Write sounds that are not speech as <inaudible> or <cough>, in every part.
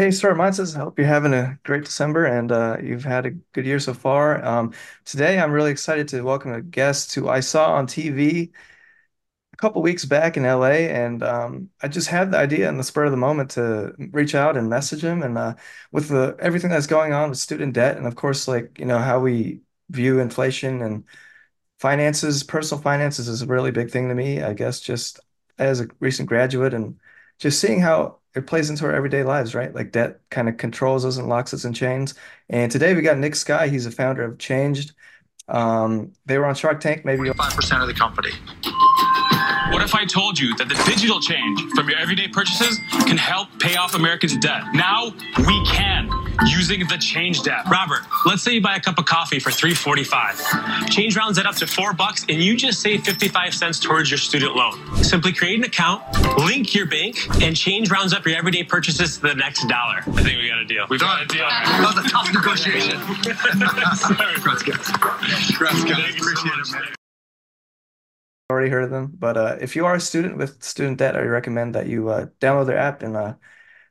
Hey, Sir Minds, I hope you're having a great December and uh, you've had a good year so far. Um, today, I'm really excited to welcome a guest who I saw on TV a couple weeks back in LA, and um, I just had the idea in the spur of the moment to reach out and message him. And uh, with the everything that's going on with student debt, and of course, like you know how we view inflation and finances, personal finances is a really big thing to me, I guess, just as a recent graduate and just seeing how it plays into our everyday lives, right? Like debt kind of controls us and locks us in chains. And today we got Nick Sky. He's a founder of Changed. Um, they were on Shark Tank, maybe 5% of the company. What if I told you that the digital change from your everyday purchases can help pay off Americans' debt? Now we can using the Change app. Robert, let's say you buy a cup of coffee for $3.45. Change rounds that up to four bucks and you just save 55 cents towards your student loan. Simply create an account, link your bank, and Change rounds up your everyday purchases to the next dollar. I think we got a deal. We've got a deal. That was a tough negotiation. Congrats, guys. Congrats, guys. Appreciate it, man already heard of them. But uh, if you are a student with student debt, I recommend that you uh, download their app and uh,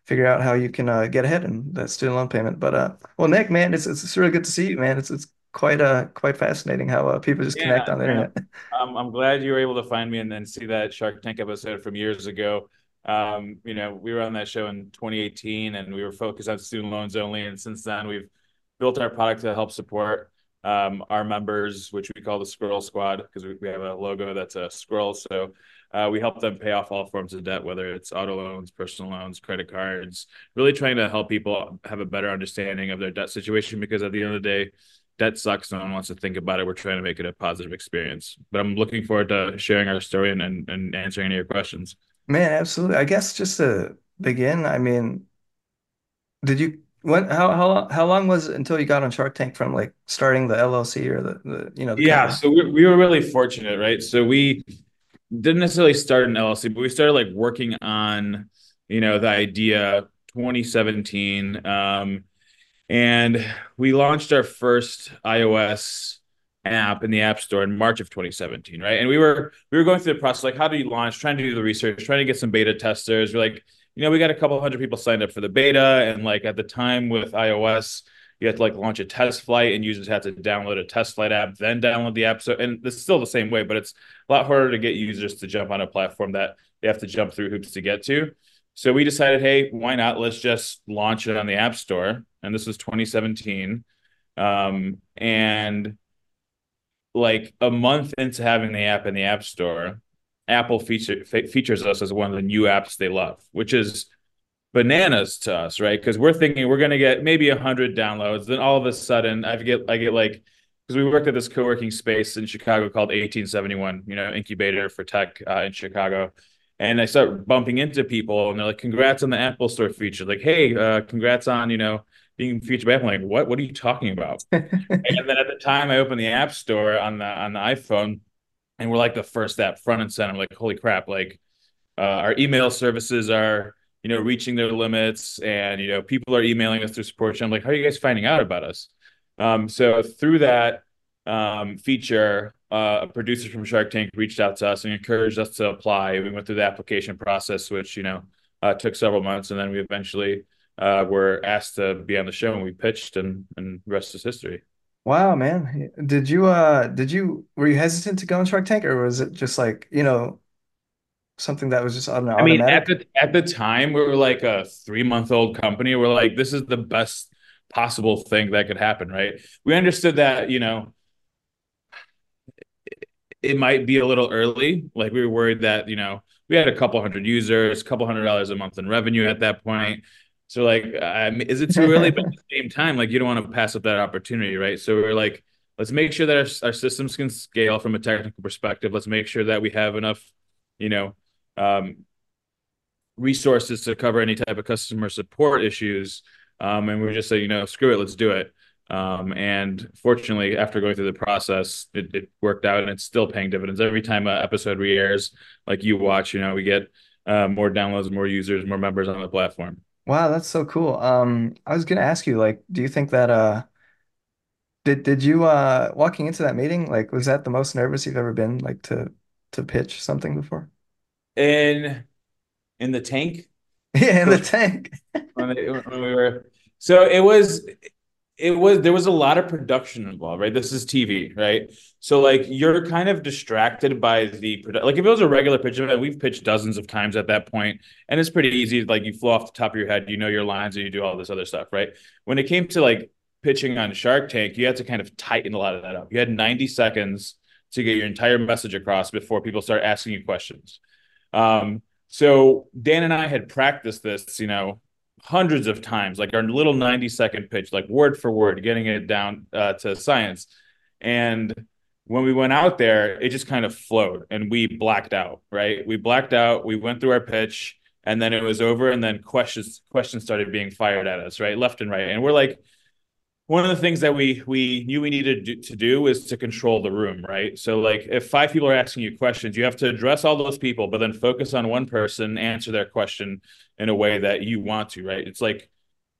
figure out how you can uh, get ahead in that student loan payment. But uh, well, Nick, man, it's it's really good to see you, man. It's it's quite uh quite fascinating how uh, people just yeah, connect on the internet. <laughs> I'm I'm glad you were able to find me and then see that Shark Tank episode from years ago. Um, you know, we were on that show in 2018 and we were focused on student loans only. And since then, we've built our product to help support um, our members, which we call the Squirrel Squad, because we, we have a logo that's a squirrel. So uh, we help them pay off all forms of debt, whether it's auto loans, personal loans, credit cards, really trying to help people have a better understanding of their debt situation because at the end of the day, debt sucks. No one wants to think about it. We're trying to make it a positive experience. But I'm looking forward to sharing our story and, and, and answering any of your questions. Man, absolutely. I guess just to begin, I mean, did you when how how how long was it until you got on Shark Tank from like starting the LLC or the, the you know the yeah so we, we were really fortunate right? So we didn't necessarily start an LLC but we started like working on you know the idea 2017 um and we launched our first iOS app in the App Store in March of 2017 right? And we were we were going through the process like how do you launch? Trying to do the research trying to get some beta testers. We're like you know, we got a couple hundred people signed up for the beta, and like at the time with iOS, you had to like launch a test flight, and users had to download a test flight app, then download the app. So, and it's still the same way, but it's a lot harder to get users to jump on a platform that they have to jump through hoops to get to. So we decided, hey, why not? Let's just launch it on the App Store. And this was 2017. Um, and like a month into having the app in the App Store, Apple feature, features us as one of the new apps they love, which is bananas to us, right? Because we're thinking we're going to get maybe a hundred downloads. Then all of a sudden, I get I get like because we worked at this co-working space in Chicago called 1871, you know, incubator for tech uh, in Chicago. And I start bumping into people, and they're like, "Congrats on the Apple Store feature!" Like, "Hey, uh, congrats on you know being featured by Apple." I'm like, what? What are you talking about? <laughs> and then at the time, I opened the App Store on the on the iPhone, and we're like the first app front and center. I'm like, holy crap! Like uh, our email services are you know reaching their limits, and you know people are emailing us through support. I'm like, how are you guys finding out about us? Um, so through that um, feature, uh, a producer from Shark Tank reached out to us and encouraged us to apply. We went through the application process, which you know uh, took several months, and then we eventually uh, were asked to be on the show, and we pitched, and and rest is history. Wow, man. Did you uh did you were you hesitant to go on Shark Tank or was it just like, you know, something that was just on I mean, at automatic? the at the time, we were like a three month old company. We're like, this is the best possible thing that could happen, right? We understood that, you know, it might be a little early. Like we were worried that, you know, we had a couple hundred users, a couple hundred dollars a month in revenue at that point. So like, um, is it too early? But at the same time, like you don't want to pass up that opportunity, right? So we're like, let's make sure that our, our systems can scale from a technical perspective. Let's make sure that we have enough, you know, um, resources to cover any type of customer support issues. Um, and we just say, you know, screw it, let's do it. Um, and fortunately, after going through the process, it, it, worked out, and it's still paying dividends. Every time an episode re-airs, like you watch, you know, we get uh, more downloads, more users, more members on the platform. Wow, that's so cool. Um, I was gonna ask you, like, do you think that uh did did you uh walking into that meeting, like, was that the most nervous you've ever been, like to to pitch something before? In in the tank, <laughs> Yeah, in the tank. when, <laughs> they, when we were so it was it was there was a lot of production involved right? This is tv right? So like you're kind of distracted by the like if it was a regular pitch event we've pitched dozens of times at that point and it's pretty easy like you flow off the top of your head you know your lines and you do all this other stuff right? When it came to like pitching on shark tank you had to kind of tighten a lot of that up. You had 90 seconds to get your entire message across before people start asking you questions. Um so Dan and I had practiced this, you know, hundreds of times, like our little 90 second pitch, like word for word, getting it down uh, to science. And when we went out there, it just kind of flowed and we blacked out, right? We blacked out, we went through our pitch and then it was over and then questions questions started being fired at us, right? Left and right. And we're like, one of the things that we we knew we needed to do is to control the room, right? So like if five people are asking you questions, you have to address all those people, but then focus on one person, answer their question in a way that you want to, right? It's like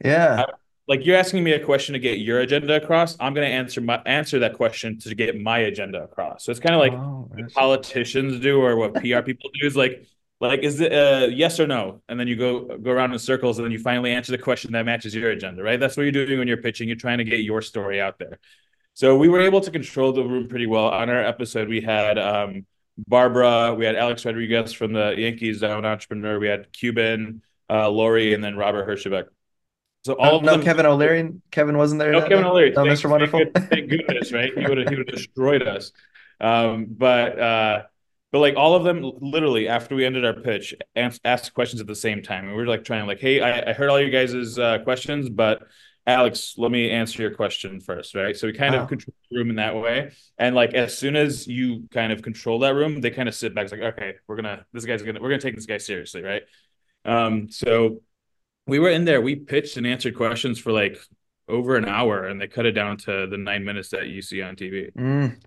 Yeah. I, like you're asking me a question to get your agenda across. I'm going to answer my answer that question to get my agenda across. So it's kind of like Oh, what politicians do or what PR people do is like like, is it uh, yes or no? And then you go go around in circles, and then you finally answer the question that matches your agenda, right? That's what you're doing when you're pitching. You're trying to get your story out there. So we were able to control the room pretty well. On our episode, we had um, Barbara, we had Alex Rodriguez from the Yankees Zone Entrepreneur, we had Cuban, uh, Lori, and then Robert Herjavec. So all no, of no them. Kevin O'Leary. Kevin wasn't there. No, Kevin day? O'Leary. No, thank, Mr. Wonderful. Thank, thank goodness, right? He would have he would have destroyed us. Um, but uh, but like all of them, literally after we ended our pitch, asked questions at the same time, and we were like trying like, hey, I, I heard all you guys' uh, questions, but Alex, let me answer your question first, right? So we kind wow. of control the room in that way, and like as soon as you kind of control that room, they kind of sit back, it's like, okay, we're gonna, this guy's gonna, we're gonna take this guy seriously, right? Um, so we were in there, we pitched and answered questions for like over an hour, and they cut it down to the nine minutes that you see on TV. Mm.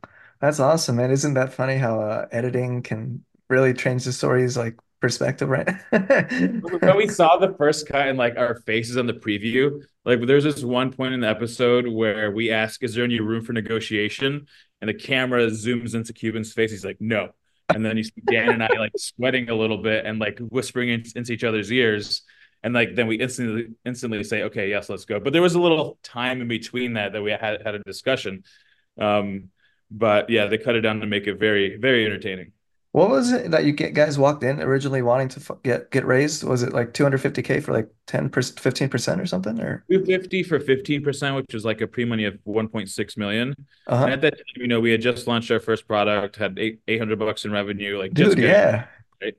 That's awesome, man. Isn't that funny how uh, editing can really change the story's like perspective, right? when we saw the first cut and like our faces on the preview, like there's this one point in the episode where we ask, "Is there any room for negotiation?" And the camera zooms into Cuban's face. He's like, "No." And then you see Dan and I like sweating a little bit and like whispering in, into each other's ears. And like then we instantly instantly say, "Okay, yes, let's go." But there was a little time in between that that we had had a discussion. Um, but yeah, they cut it down to make it very, very entertaining. What was it that you get guys walked in originally wanting to get get raised? Was it like 250k for like 10 15 percent or something, or 250 for 15 percent, which was like a pre money of 1.6 million. Uh-huh. And at that time, you know, we had just launched our first product, had eight 800 bucks in revenue, like dude, yeah. Right?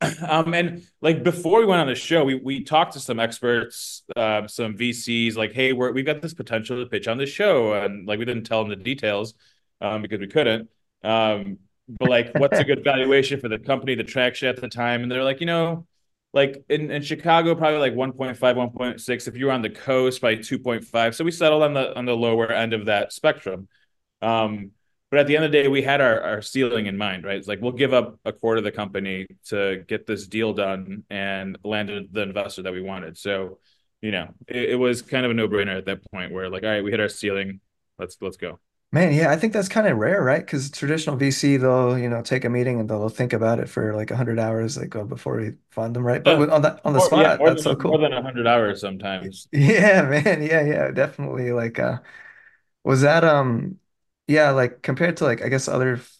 <clears throat> Um, and like before we went on the show, we we talked to some experts, uh, some VCs, like, hey, we're we've got this potential to pitch on the show, and like we didn't tell them the details um, because we couldn't. Um, but like, what's a good <laughs> valuation for the company, the traction at the time? And they're like, you know, like in, in Chicago, probably like 1.5, 1.6. If you were on the coast, by 2.5. So we settled on the on the lower end of that spectrum. Um, but at the end of the day, we had our, our ceiling in mind, right? It's like we'll give up a quarter of the company to get this deal done and landed the investor that we wanted. So, you know, it, it was kind of a no brainer at that point where like, all right, we hit our ceiling. Let's let's go. Man, yeah, I think that's kind of rare, right? Because traditional VC, they'll, you know, take a meeting and they'll think about it for like 100 hours, like uh, before we fund them, right? But Yeah. on that on the More, yeah, spot, more that's than so more cool. than 100 hours sometimes. <laughs> Yeah, man. Yeah, yeah, definitely. Like, uh, was that um, yeah, like compared to like I guess other f-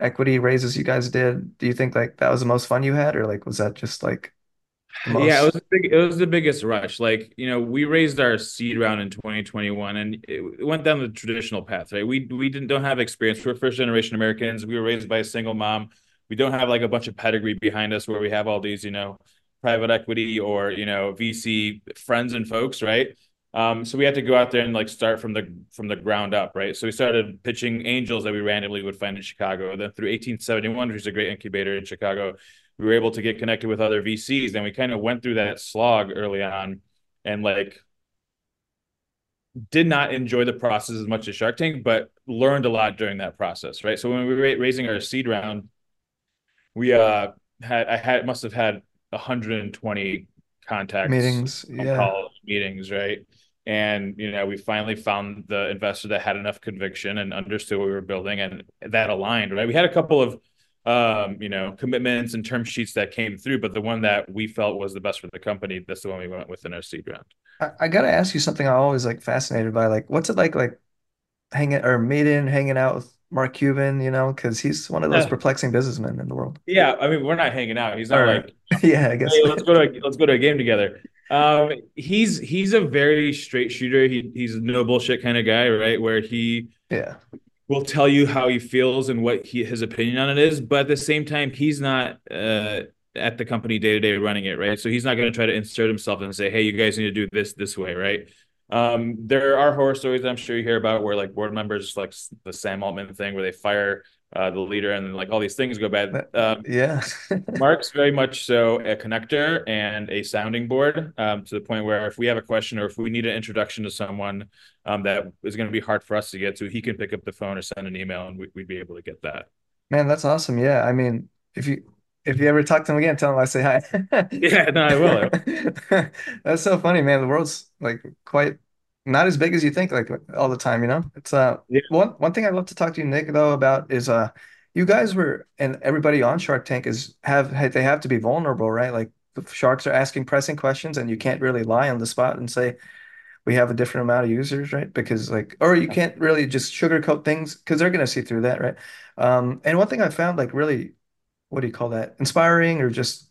equity raises you guys did, do you think like that was the most fun you had, or like was that just like the Yeah, it was big, it was the biggest rush. Like, you know, we raised our seed round in 2021 and it, it went down the traditional path, right? We we didn't don't have experience. We're first generation Americans. We were raised by a single mom. We don't have like a bunch of pedigree behind us where we have all these, you know, private equity or, you know, VC friends and folks, right? Um, so we had to go out there and like start from the from the ground up, right? So we started pitching angels that we randomly would find in Chicago. Then through 1871, which is a great incubator in Chicago, we were able to get connected with other VCs and we kind of went through that slog early on and like did not enjoy the process as much as Shark Tank, but learned a lot during that process, right? So when we were raising our seed round, we uh had I had must have had 120 contacts, Meetings, yeah. calls, meetings, right? And you know, we finally found the investor that had enough conviction and understood what we were building, and that aligned, right? We had a couple of um, you know, commitments and term sheets that came through, but the one that we felt was the best for the company, that's the one we went with in our seed round. I, I gotta ask you something I'm always like fascinated by. Like, what's it like, like hanging or meeting, hanging out with Mark Cuban, you know, because he's one of those Yeah. perplexing businessmen in the world. Yeah, I mean, we're not hanging out. He's not like, <laughs> yeah, I guess. hey, let's go to a, let's go to a game together. Um, he's he's a very straight shooter. He he's a no bullshit kind of guy, right? Where he Yeah. Will tell you how he feels and what he, his opinion on it is, but at the same time, he's not uh, at the company day to day running it, right? So he's not going to try to insert himself and say, "Hey, you guys need to do this this way," right? Um, there are horror stories I'm sure you hear about where like board members, like the Sam Altman thing, where they fire uh, the leader and like all these things go bad. Um, Yeah. <laughs> Mark's very much so a connector and a sounding board um, to the point where if we have a question or if we need an introduction to someone um, that is going to be hard for us to get to, he can pick up the phone or send an email and we, would be able to get that. Man, that's awesome. Yeah. I mean, if you if you ever talk to him again, tell him I say hi. <laughs> Yeah, no, I will. <laughs> That's so funny, man. The world's like quite not as big as you think, like all the time, you know? It's uh Yeah. one one thing I'd love to talk to you, Nick, though, about is uh you guys were and everybody on Shark Tank is have they have to be vulnerable, right? Like the sharks are asking pressing questions and you can't really lie on the spot and say we have a different amount of users, right? Because like, or you can't really just sugarcoat things because they're gonna see through that, right? Um, and one thing I found like really, what do you call that? Inspiring or just,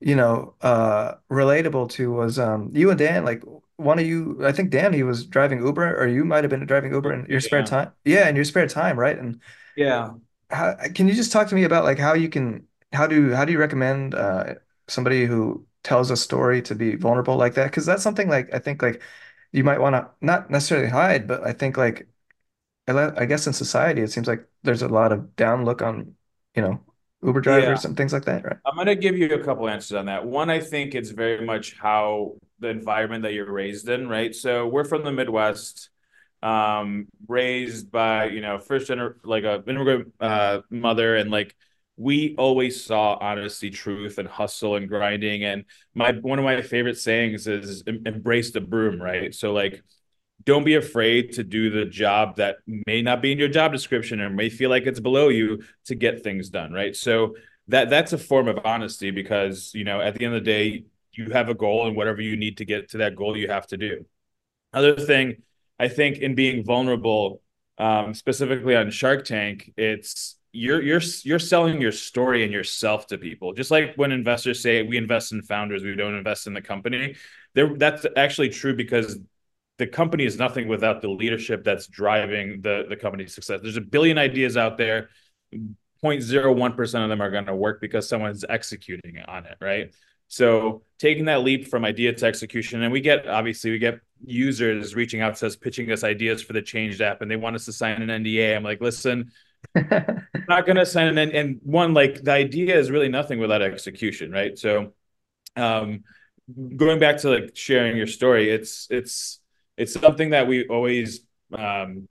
you know, uh, relatable to was um you and Dan, like one of you, I think Dan, he was driving Uber, or you might have been driving Uber in your spare Yeah. time. Yeah, in your spare time, right? And Yeah. how can you just talk to me about like how you can how do how do you recommend uh somebody who tells a story to be vulnerable like that? Because that's something like I think like you might want to not necessarily hide, but I think like I guess in society it seems like there's a lot of down look on, you know, Uber Yeah. drivers and things like that, right? I'm going to give you a couple answers on that. One, I think it's very much how the environment that you're raised in, right? So we're from the Midwest, um, raised by, you know, first gener like a immigrant uh, mother, and like we always saw honesty, truth, and hustle and grinding. And my one of my favorite sayings is "Em- embrace the broom, right? So like don't be afraid to do the job that may not be in your job description or may feel like it's below you to get things done, right? So that that's a form of honesty because, you know, at the end of the day, you have a goal and whatever you need to get to that goal, you have to do. Other thing, I think in being vulnerable, um, specifically on Shark Tank, it's you're you're you're selling your story and yourself to people. Just like when investors say we invest in founders, we don't invest in the company. There, that's actually true because the company is nothing without the leadership that's driving the the company's success. There's a billion ideas out there. 0.01% of them are going to work because someone's executing on it, right? So taking that leap from idea to execution, and we get obviously we get users reaching out to us, pitching us ideas for the changed app, and they want us to sign an NDA. I'm like, listen, I'm <laughs> not going to sign an and one like the idea is really nothing without execution, right? So, um, going back to like sharing your story, it's it's it's something that we always um,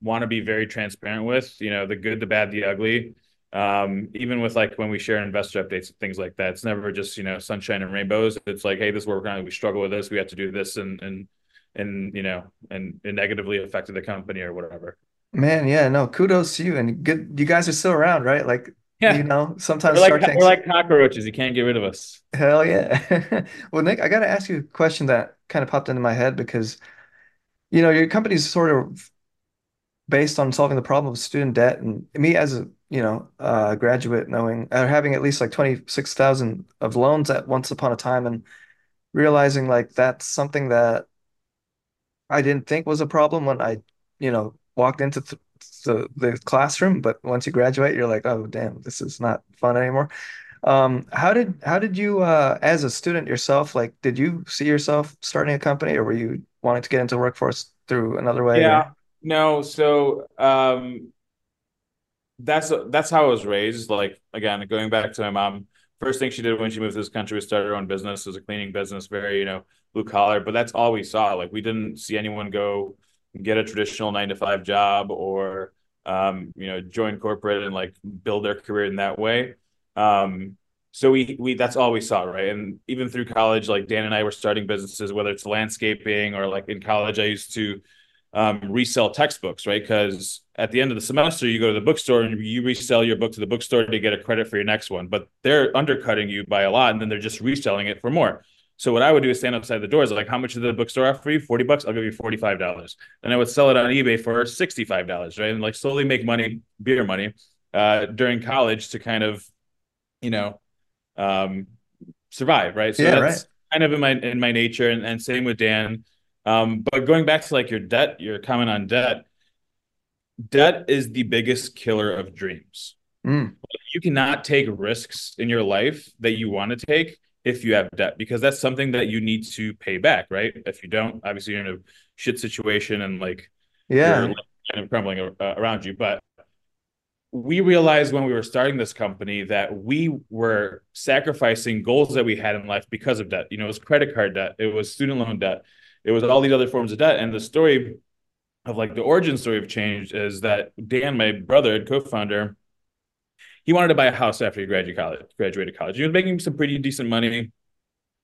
want to be very transparent with. You know, the good, the bad, the ugly. Um, even with like when we share investor updates and things like that, it's never just you know sunshine and rainbows. It's like, hey, this is we're going. We struggle with this. We have to do this, and and and you know, and it negatively affected the company or whatever. Man, yeah, no, kudos to you and good you guys are still around, right? Like, yeah. you know, sometimes we're like we're like cockroaches. You can't get rid of us. hell yeah. <laughs> Well, Nick, I got to ask you a question that kind of popped into my head because, you know, your company's sort of based on solving the problem of student debt and me as a, you know, uh, graduate knowing or having at least like 26,000 of loans at once upon a time and realizing like that's something that I didn't think was a problem when I, you know, walked into th the the classroom, but once you graduate, you're like, oh damn, this is not fun anymore. Um, how did how did you uh as a student yourself, like did you see yourself starting a company or were you wanting to get into workforce through another way or Yeah. No, so um that's that's how I was raised. Like again, going back to my mom, first thing she did when she moved to this country was start her own business. It was a cleaning business, very, you know, blue collar, but that's all we saw. Like we didn't see anyone go get a traditional nine to five job or um, you know, join corporate and like build their career in that way. Um, so we we that's all we saw, right? And even through college, like Dan and I were starting businesses, whether it's landscaping or like in college, I used to um, resell textbooks, right? Because at the end of the semester, you go to the bookstore and you resell your book to the bookstore to get a credit for your next one, but they're undercutting you by a lot, and then they're just reselling it for more. So what I would do is stand outside the doors, like, how much did the bookstore offer for you? 40 bucks? I'll give you $45. Then I would sell it on eBay for $65, right? And like slowly make money, beer money, uh, during college to kind of, you know, um, survive, right? So Yeah, that's right. kind of in my in my nature, and, and same with Dan. Um, but going back to like your debt, your comment on debt, debt is the biggest killer of dreams. Mm. You cannot take risks in your life that you want to take if you have debt because that's something that you need to pay back, right? If you don't, obviously you're in a shit situation and like Yeah. is kind of crumbling uh, around you. But we realized when we were starting this company that we were sacrificing goals that we had in life because of debt. You know, it was credit card debt, it was student loan debt, it was all these other forms of debt. And the story of like the origin story of change is that Dan, my brother and co-founder, he wanted to buy a house after he graduated college. Graduated college. He was making some pretty decent money,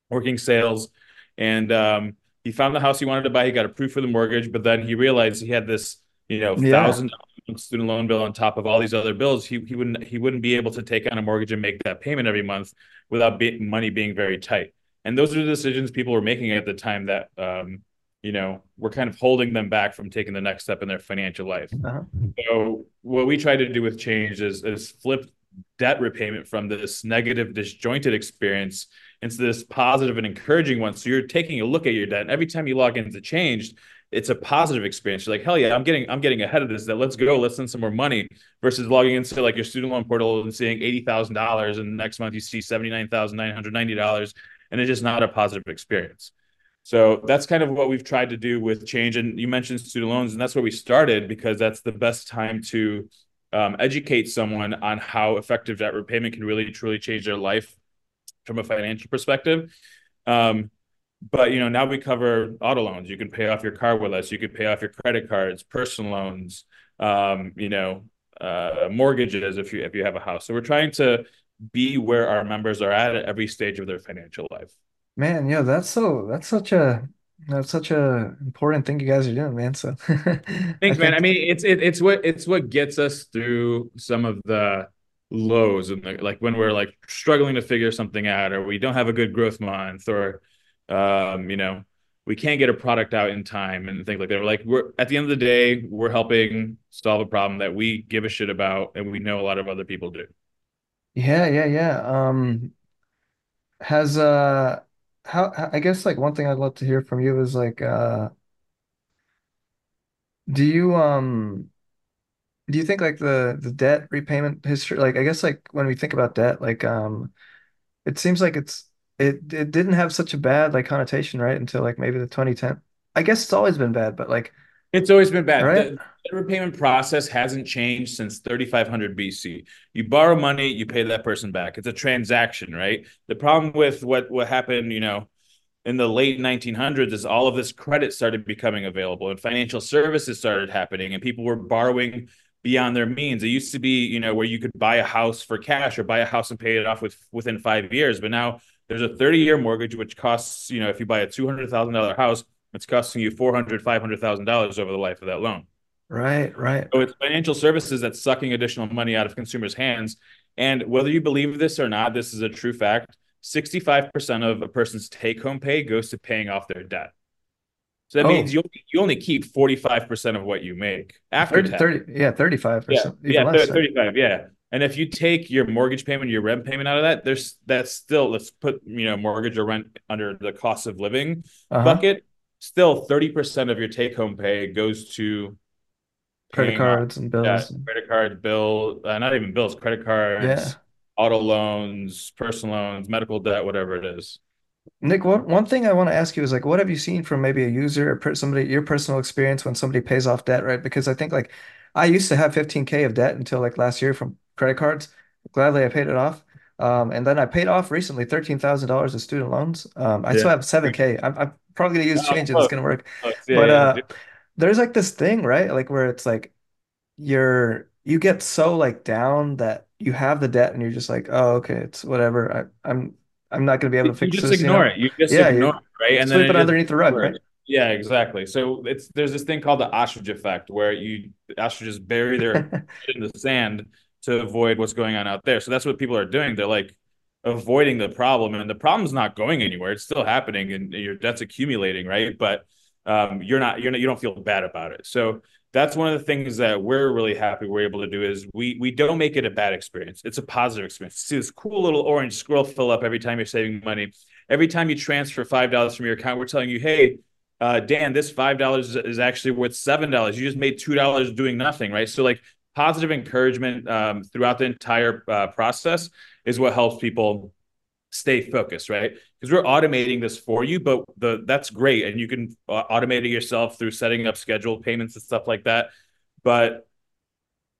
working sales, and um, he found the house he wanted to buy. He got approved for the mortgage, but then he realized he had this, you know, Yeah. thousand student loan bill on top of all these other bills. He he wouldn't he wouldn't be able to take on a mortgage and make that payment every month without be, money being very tight. And those are the decisions people were making at the time that um, you know were kind of holding them back from taking the next step in their financial life. Uh-huh. So what we try to do with change is is flip debt repayment from this negative, disjointed experience into this positive and encouraging one. So you're taking a look at your debt, and every time you log into change, it's a positive experience. You're like, hell yeah, I'm getting I'm getting ahead of this. That let's go, let's send some more money versus logging into like your student loan portal and seeing eighty thousand dollars, and next month you see seventy nine thousand nine hundred ninety dollars, and it's just not a positive experience. So that's kind of what we've tried to do with change. And you mentioned student loans, and that's where we started because that's the best time to um, educate someone on how effective debt repayment can really truly change their life from a financial perspective. Um, but you know, now we cover auto loans. You can pay off your car with us. You can pay off your credit cards, personal loans, um, you know, uh, mortgages if you if you have a house. So we're trying to be where our members are at at every stage of their financial life. Man, yeah, that's so that's such a that's such a important thing you guys are doing, man. So <laughs> I Thanks, man. I mean, it's it, it's what it's what gets us through some of the lows and like when we're like struggling to figure something out, or we don't have a good growth month, or um, you know, we can't get a product out in time and things like that. We're like we're at the end of the day, we're helping solve a problem that we give a shit about, and we know a lot of other people do. Yeah, yeah, yeah. Um has uh how I guess like one thing I'd love to hear from you is like uh do you um do you think like the the debt repayment history like I guess like when we think about debt like um it seems like it's it it didn't have such a bad like connotation right until like maybe the 2010 I guess it's always been bad but like It's always been bad. right The, the repayment process hasn't changed since 3500 BC. You borrow money, you pay that person back. It's a transaction, right? The problem with what what happened, you know, in the late 1900s is all of this credit started becoming available and financial services started happening and people were borrowing beyond their means. It used to be, you know, where you could buy a house for cash or buy a house and pay it off with within 5 years, but now there's a 30-year mortgage which costs, you know, if you buy a $200,000 house, it's costing you 400, 500,000 dollars over the life of that loan. Right right So it's financial services that's sucking additional money out of consumers' hands. And whether you believe this or not, this is a true fact. 65% of a person's take home pay goes to paying off their debt. So that means oh you only, you only keep 45% of what you make after 30 30 yeah 35 or Yeah, something even yeah, less thir- right 35, yeah. And if you take your mortgage payment, your rent payment out of that, there's that's still let's put, you know, mortgage or rent under the cost of living uh-huh bucket. Still 30% of your take home pay goes to credit cards and bills and, credit card bill, uh, not even bills, credit cards, yeah cards, auto loans, personal loans, medical debt, whatever it is. Nick, one one thing I want to ask you is like, what have you seen from maybe a user or per somebody your personal experience when somebody pays off debt, right? Because I think like I used to have 15K of debt until like last year from credit cards. Gladly I paid it off. Um, and then I paid off recently $13,000 of student loans. Um, I Yeah. still have 7K. I'm, I'm probably gonna use Oh, change if it's gonna work. close. Yeah, But yeah. uh. There's like this thing, right? Like where it's like you're you get so like down that you have the debt and you're just like, oh, okay, it's whatever. I, I'm I'm not gonna be able to You fix just this, you just ignore know? it. You just Yeah, ignore you it, right? And then sweep it it underneath the rug, right? Yeah, exactly. So it's there's this thing called the ostrich effect where you ostriches bury their <laughs> in the sand to avoid what's going on out there. So that's what people are doing. They're like avoiding the problem, and the problem's not going anywhere. It's still happening, and your debt's accumulating, right? But um, you're not you're not you don't feel bad about it. So that's one of the things that we're really happy we're able to do is we we don't make it a bad experience. It's a positive experience. See this cool little orange scroll fill up every time you're saving money. Every time you transfer five dollars from your account, we're telling you, hey, uh, Dan, this five dollars is actually worth seven dollars. You just made two dollars doing nothing, right? So like positive encouragement um, throughout the entire uh, process is what helps people stay focused, right? Because we're automating this for you, but the that's great, and you can uh, automate it yourself through setting up scheduled payments and stuff like that. But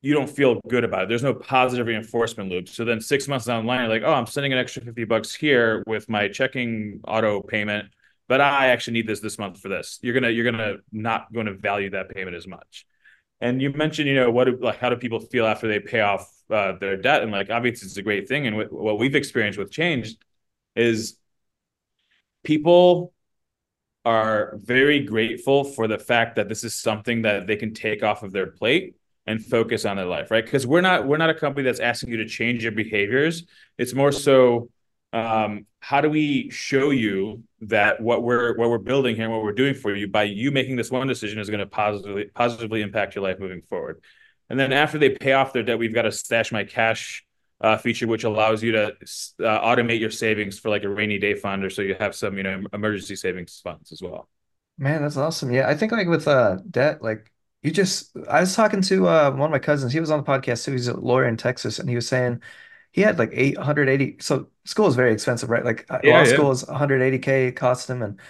you don't feel good about it. There's no positive reinforcement loop. So then six months down the line, you're like, oh, I'm sending an extra 50 bucks here with my checking auto payment, but I actually need this this month for this. You're gonna you're gonna not going to value that payment as much. And you mentioned, you know, what do, like how do people feel after they pay off uh, their debt? And like obviously it's a great thing. And what we've experienced with change is people are very grateful for the fact that this is something that they can take off of their plate and focus on their life, right? Because we're not we're not a company that's asking you to change your behaviors. It's more so um, how do we show you that what we're what we're building here and what we're doing for you by you making this one decision is going to positively positively impact your life moving forward. And then after they pay off their debt, we've got a stash my cash uh, feature which allows you to uh, automate your savings for like a rainy day fund or so you have some you know emergency savings funds as well. Man, that's awesome. Yeah, I think like with uh debt, like you just I was talking to uh one of my cousins. He was on the podcast too. He's a lawyer in Texas, and he was saying he had like 880. So school is very expensive, right? Like uh, Yeah, law yeah. school is 180k cost him, and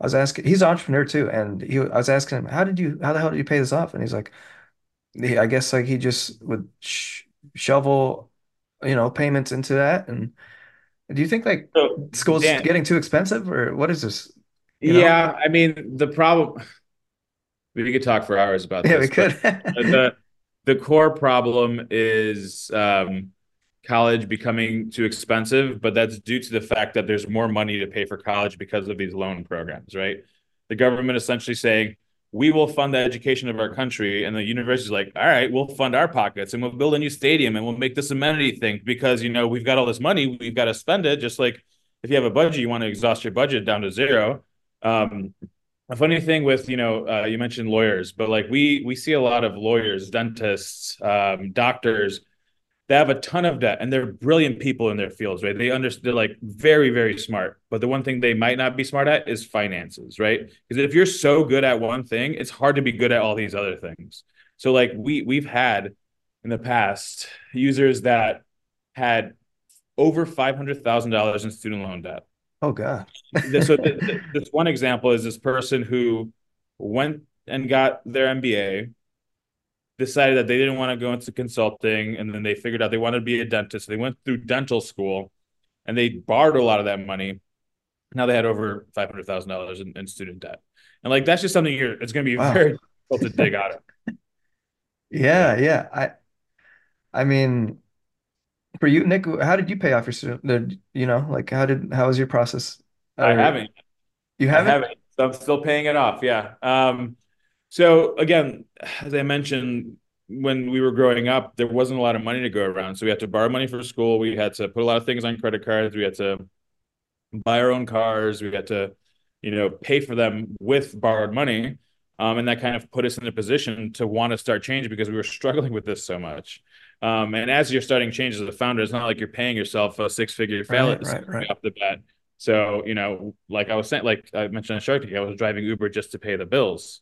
I was asking. He's an entrepreneur too, and he I was asking him, how did you how the hell did you pay this off? And he's like, he, I guess like he just would sh shovel, you know, payments into that. And do you think like So school's Dan, getting too expensive, or what is this? You know? yeah, I mean the problem we could talk for hours about Yeah, we this, but could. <laughs> the the core problem is um, college becoming too expensive, but that's due to the fact that there's more money to pay for college because of these loan programs, right? The government essentially saying, we will fund the education of our country, and the university's like, all right, we'll fund our pockets and we'll build a new stadium and we'll make this amenity thing because you know we've got all this money, we've got to spend it. Just like if you have a budget, you want to exhaust your budget down to zero. Um, a funny thing with you know uh, you mentioned lawyers but like we we see a lot of lawyers dentists um, doctors they have a ton of debt and they're brilliant people in their fields right? They understand they're like very very smart. But the one thing they might not be smart at is finances right? Because if you're so good at one thing it's hard to be good at all these other things. So like we we've had in the past users that had over $500000 in student loan debt. Oh God. <laughs> so th- th- this one example is this person who went and got their MBA, decided that they didn't want to go into consulting, and then they figured out they wanted to be a dentist. So they went through dental school, and they borrowed a lot of that money. Now they had over five hundred thousand dollars in, in student debt, and like that's just something you're. It's going to be Wow. very difficult to dig out of. <laughs> Yeah, Yeah. I I mean, for you, Nick, how did you pay off your student? You know, like how did how was your process? I haven't. you haven't? haven't. So I'm still paying it off. Yeah. Um, so again, as I mentioned, when we were growing up, there wasn't a lot of money to go around. So we had to borrow money for school. We had to put a lot of things on credit cards. We had to buy our own cars. We had to, you know, pay for them with borrowed money. Um, and that kind of put us in a position to want to start changing because we were <laughs> struggling with this so much. Um, and as you're starting change as a founder, it's not like you're paying yourself a six-figure Right, salary right, right. off the bat. So, you know, like I was saying, like I mentioned on Shark Tank, I was driving Uber just to pay the bills.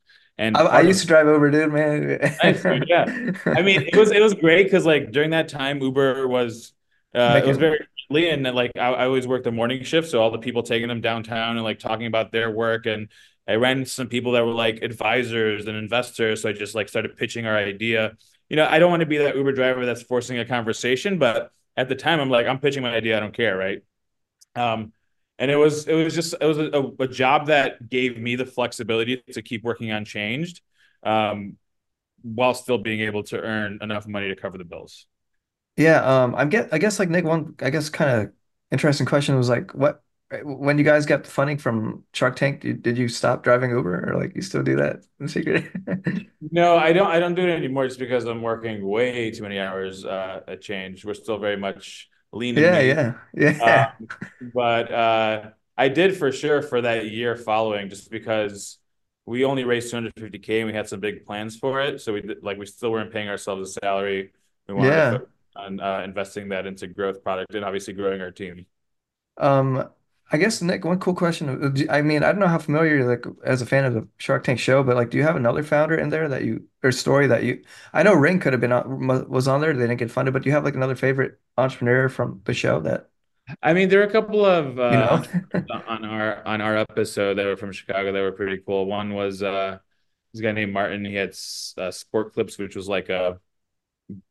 I, And I part used to drive Uber, dude, man. <laughs> yeah. I mean, it was it was great because like during that time, Uber was uh it was very friendly and like I, I always worked the morning shift, so all the people taking them downtown and like talking about their work and I ran into some people that were like advisors and investors, so I just like started pitching our idea. You know, I don't want to be that Uber driver that's forcing a conversation, but at the time I'm like, I'm pitching my idea, I don't care, right? Um, and it was it was just it was a, a job that gave me the flexibility to keep working on changed, um, while still being able to earn enough money to cover the bills. yeah. Um, I'm get. I guess like Nick, one. I guess kind of interesting question was like, what? when you guys got the funding from Shark Tank, did, did you stop driving Uber or like you still do that in secret? <laughs> No, I don't. I don't do it anymore just because I'm working way too many hours uh, at Change. We're still very much lean Yeah, yeah, yeah. Um, <laughs> but uh, I did for sure for that year following, just because we only raised 250K and we had some big plans for it. So we like we still weren't paying ourselves a salary. We wanted to Yeah. focus on uh, investing that into growth product and obviously growing our team. Um, I guess Nick, one cool question. uh, I mean, I don't know how familiar you're like as a fan of the Shark Tank show, but like, do you have another founder in there that you or story that you? I know Ring could have been on, was on there. They didn't get funded, but do you have like another favorite entrepreneur from the show that I mean, there are a couple of you uh, know? on our on our episode that were from Chicago that were pretty cool. One was uh, this guy named Martin. He had uh, Sport Clips, which was like a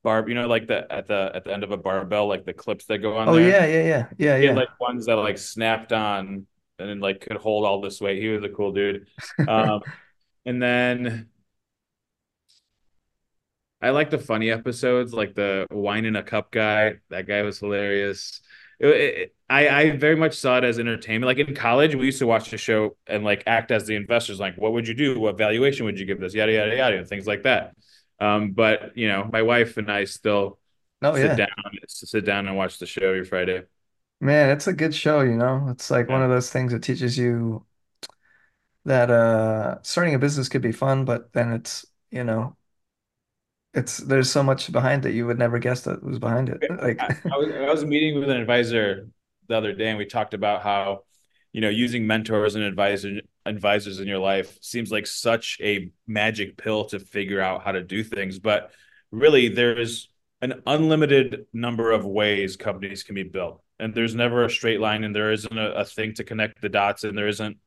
bar, you know, like the at the at the end of a barbell, like the clips that go on Oh there. yeah, yeah, yeah, yeah, He had yeah. like ones that like snapped on and then like could hold all this weight. He was a cool dude. Um, <laughs> and then I like the funny episodes, like the wine in a cup guy. That guy was hilarious. It, it, I I very much saw it as entertainment. Like in college, we used to watch the show and like act as the investors. Like, what would you do? What valuation would you give this? Yada yada yada, things like that. Um, but you know, my wife and I still Oh sit yeah. down, sit down and watch the show every Friday. Man, it's a good show, you know. It's like one of those things that teaches you that uh starting a business could be fun, but then it's, you know, it's there's so much behind it you would never guess that was behind it. Like I, I was I was meeting with an advisor the other day, and we talked about how, you know, using mentors and advisor advisors in your life seems like such a magic pill to figure out how to do things, but really there's an unlimited number of ways companies can be built, and there's never a straight line, and there isn't a, a thing to connect the dots, and there isn't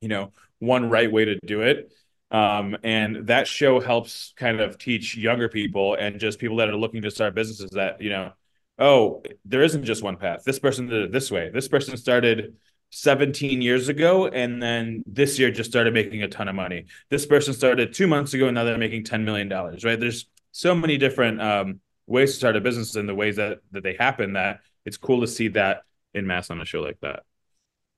you know one right way to do it. Um, and that show helps kind of teach younger people and just people that are looking to start businesses that you know oh there isn't just one path. This person did it this way. This person started 17 years ago and then this year just started making a ton of money this person started two months ago and now they're making 10 million dollars right there's so many different um, ways to start a business and the ways that that they happen that it's cool to see that in mass on a show like that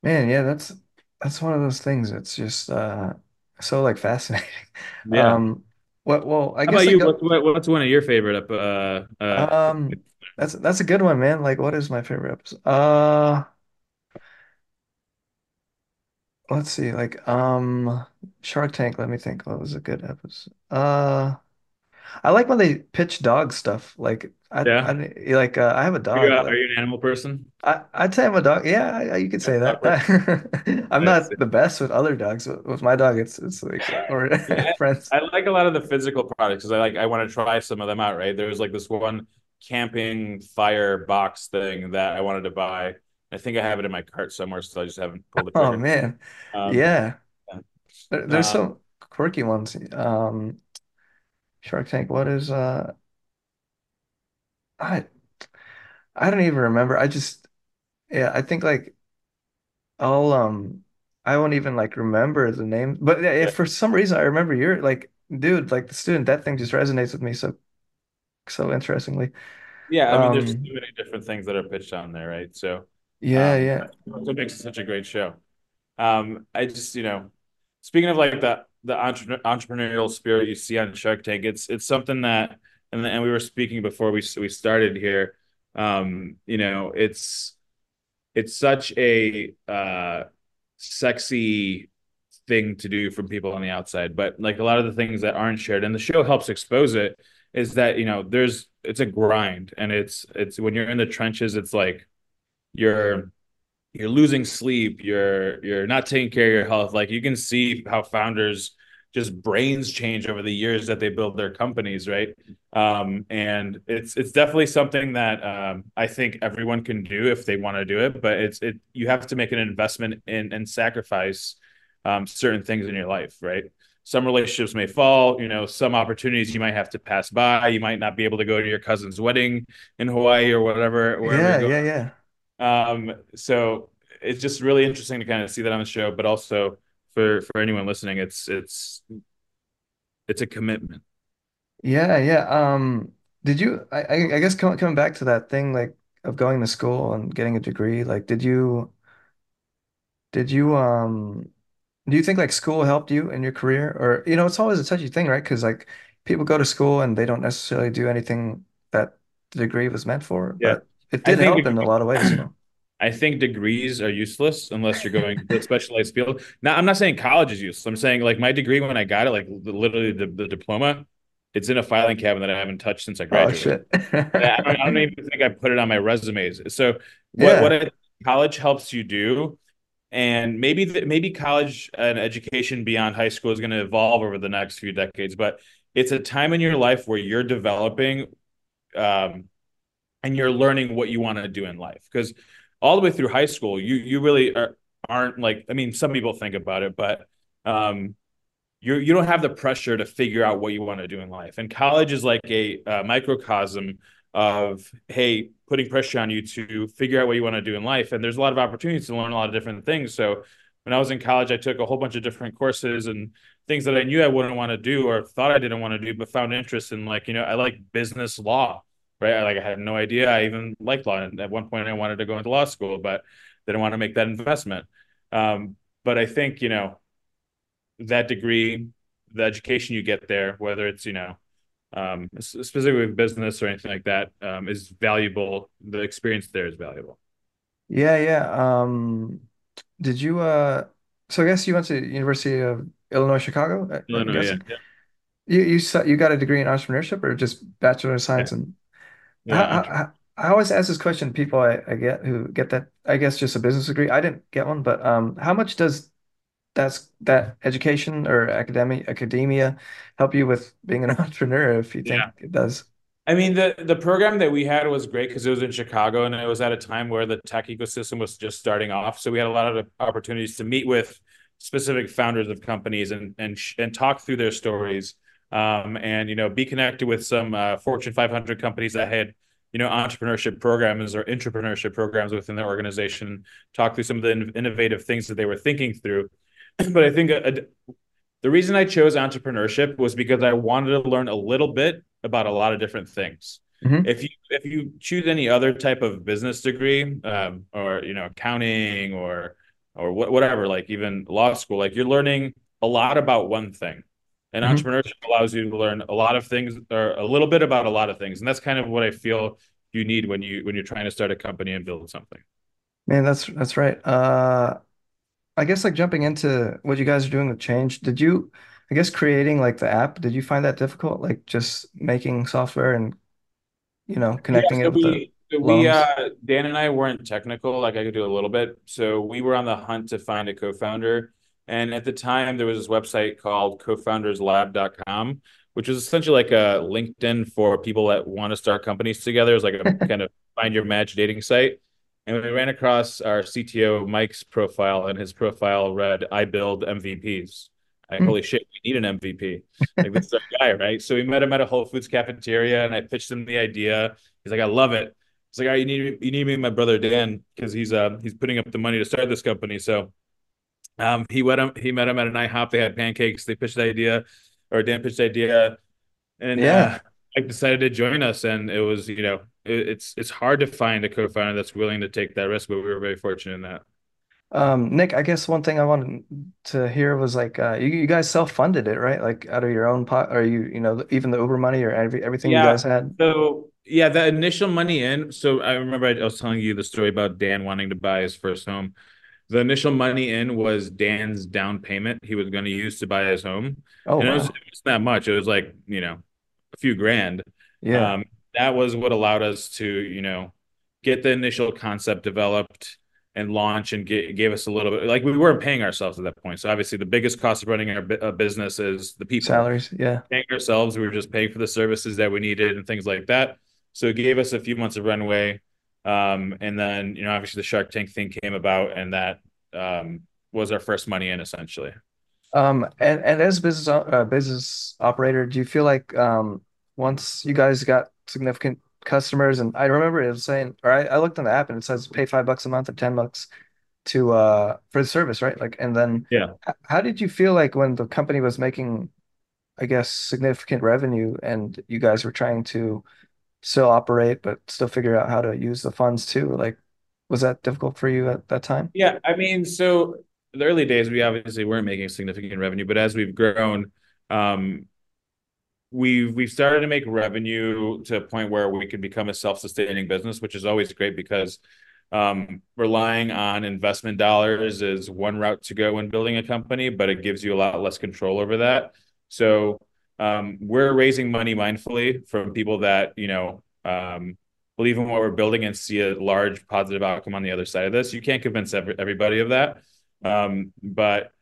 Man, yeah, that's that's one of those things. It's just uh so like fascinating. <laughs> yeah Um what well, I How guess about you? go what what's one of your favorite uh uh um that's that's a good one, man. Like what is my favorite episode? Uh let's see, like um Shark Tank, let me think. What was a good episode? Uh I like when they pitch dog stuff. Like I I yeah? like uh, I have a Are you, dog. are Like you an animal person? I I'd say I'm a dog. Yeah, I, you could say that. <laughs> I'm I see. not the best with other dogs. But with my dog, it's it's like <laughs> or Yeah, <laughs> friends. I, I like a lot of the physical products because I like I want to try some of them out, right? There was like this one camping fire box thing that I wanted to buy. I think I have it in my cart somewhere, so I just haven't pulled it. Oh man, Um, yeah. There, there's uh, some quirky ones. Um, Shark Tank. What is uh? I I don't even remember. I just yeah. I think like I'll um. I won't even like remember the name, but yeah, if for some reason I remember you're like, dude, like the student that thing just resonates with me so so interestingly. yeah, I mean, there's too many different things that are pitched on there, right? So, yeah, um, yeah. that's what makes it such a great show. Um, I just, you know, speaking of like the the entre entrepreneurial spirit you see on Shark Tank, it's it's something that, and and we were speaking before we we started here. Um, you know, it's it's such a uh sexy thing to do from people on the outside, but like a lot of the things that aren't shared, and the show helps expose it, is that you know there's it's a grind, and it's it's when you're in the trenches, it's like you're you're losing sleep, you're you're not taking care of your health. Like you can see how founders just brains change over the years that they build their companies, right? Um, and it's it's definitely something that um, I think everyone can do if they want to do it, but it's it you have to make an investment in and sacrifice um, certain things in your life, right? Some relationships may fall, you know, some opportunities you might have to pass by. You might not be able to go to your cousin's wedding in Hawaii or whatever, Yeah, yeah, yeah. Um, so it's just really interesting to kind of see that on the show, but also for for anyone listening, it's it's it's a commitment. Yeah, yeah. Um, did you I I I guess coming coming back to that thing like of going to school and getting a degree, like did you Did you um do you think like school helped you in your career? Or you know, it's always a touchy thing, right? Because like people go to school and they don't necessarily do anything that the degree was meant for, Yeah. but it did help in a lot of ways, you know. I think degrees are useless unless you're going to a specialized field. Now, I'm not saying college is useless. I'm saying like my degree when I got it, like literally the, the diploma, it's in a filing cabinet that I haven't touched since I Oh graduated. shit. <laughs> I don't, I don't even think I put it on my resumes. So what what Yeah. I, college helps you do, and maybe the, maybe college and education beyond high school is going to evolve over the next few decades, but it's a time in your life where you're developing um, and you're learning what you want to do in life. Because all the way through high school, you you really are, aren't like. I mean, some people think about it, but um, you you don't have the pressure to figure out what you want to do in life. And college is like a, a microcosm of hey, putting pressure on you to figure out what you want to do in life. And there's a lot of opportunities to learn a lot of different things. So when I was in college, I took a whole bunch of different courses and things that I knew I wouldn't want to do or thought I didn't want to do, but found interest in like, you know, I like business law, right? I like I had no idea I even liked law. And at one point I wanted to go into law school, but didn't want to make that investment. Um, but I think, you know, that degree, the education you get there, whether it's, you know, um, specifically with business or anything like that, um, is valuable. The experience there is valuable. Yeah, yeah. Um did you uh so I guess you went to University of Illinois Chicago, Illinois, yeah, yeah, You you you got a degree in entrepreneurship or just Bachelor of yeah, Science and I, yeah. I, I always ask this question to people I, I get who get that I guess just a business degree. I didn't get one, but um, how much does that's that education or academic academia help you with being an <laughs> entrepreneur if you think yeah. it does? I mean, the the program that we had was great because it was in Chicago and it was at a time where the tech ecosystem was just starting off. So we had a lot of opportunities to meet with specific founders of companies and and and talk through their stories. Um, and you know, be connected with some uh, Fortune 500 companies that had you know entrepreneurship programs or entrepreneurship programs within their organization. Talk through some of the in- innovative things that they were thinking through. <clears throat> But I think a, a, the reason I chose entrepreneurship was because I wanted to learn a little bit about a lot of different things. hmm If you if you choose any other type of business degree, um, or you know, accounting or or wh- whatever, like even law school, like you're learning a lot about one thing. And hmm entrepreneurship allows you to learn a lot of things or a little bit about a lot of things. And that's kind of what I feel you need when you when you're trying to start a company and build something. Man, that's that's right. Uh, I guess like jumping into what you guys are doing with Change, did you, I guess creating like the app, did you find that difficult? Like just making software and you know Yeah, connecting so it with we we uh Dan and I weren't technical, like I could do a little bit. So we were on the hunt to find a co-founder. And at the time there was this website called co-founderslab.com, which was essentially like a LinkedIn for people that want to start companies together. It's like a <laughs> kind of find your match dating site. And we ran across our CTO Mike's profile, and his profile read, I build MVPs. Like, holy shit, we need an MVP. Like this is our guy, right? So we met him at a Whole Foods cafeteria, and I pitched him the idea. He's like, I love it. He's like, all right, you need you need me and my brother Dan because he's uh he's putting up the money to start this company. So um he went him he met him at an IHOP. They had pancakes. They pitched the idea, or Dan pitched the idea, and uh Yeah. I decided to join us. And it was you know it, it's it's hard to find a co-founder that's willing to take that risk, but we were very fortunate in that. Um, Nick, I guess one thing I wanted to hear was like uh, you, you guys self-funded it, right? Like out of your own pot, or you, you know, even the Uber money or every, everything you guys had. So yeah, the initial money in. So I remember I was telling you the story about Dan wanting to buy his first home. The initial money in was Dan's down payment he was going to use to buy his home, Oh and it was wow. it was not much. It was like you know a few grand. Yeah. Um, that was what allowed us to you know get the initial concept developed and launch and get, gave us a little bit like we weren't paying ourselves at that point. So obviously the biggest cost of running our a business is the people Salaries. Yeah. paying ourselves. We were just paying for the services that we needed and things like that. So it gave us a few months of runway. Um, and then, you know, obviously the Shark Tank thing came about and that um, was our first money in essentially. Um, and, and as a business uh, business operator, do you feel like um once you guys got significant customers, and I remember it was saying, or I, I looked on the app and it says pay five bucks a month or ten bucks to uh for the service, right? Like, and then Yeah. how did you feel like when the company was making, I guess, significant revenue and you guys were trying to still operate but still figure out how to use the funds too? Like, was that difficult for you at that time? Yeah, I mean, so the early days, we obviously weren't making significant revenue, but as we've grown, um, we've we've started to make revenue to a point where we can become a self-sustaining business, which is always great because um, relying on investment dollars is one route to go when building a company, but it gives you a lot less control over that. So um, we're raising money mindfully from people that you know um, believe in what we're building and see a large positive outcome on the other side of this. You can't convince every, everybody of that, um, but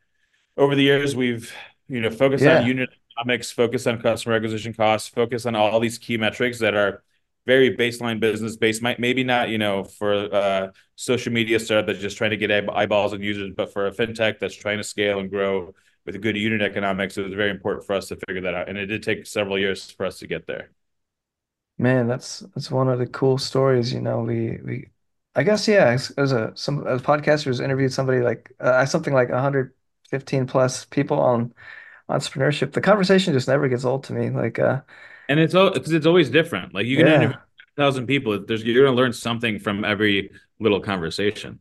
over the years we've you know focused Yeah. on unit economics, focused on customer acquisition costs, focused on all these key metrics that are very baseline business based. Might maybe not you know for a social media startup that's just trying to get eyeballs and users, but for a fintech that's trying to scale and grow with a good unit economics, it was very important for us to figure that out, and it did take several years for us to get there. Man, that's that's one of the cool stories, you know. We we I guess yeah, as, as a some as podcasters interviewed somebody like uh, something like 115 plus people on entrepreneurship. The conversation just never gets old to me. Like uh And it's all because it's always different. Like you can interview yeah, a thousand people, there's you're gonna learn something from every little conversation.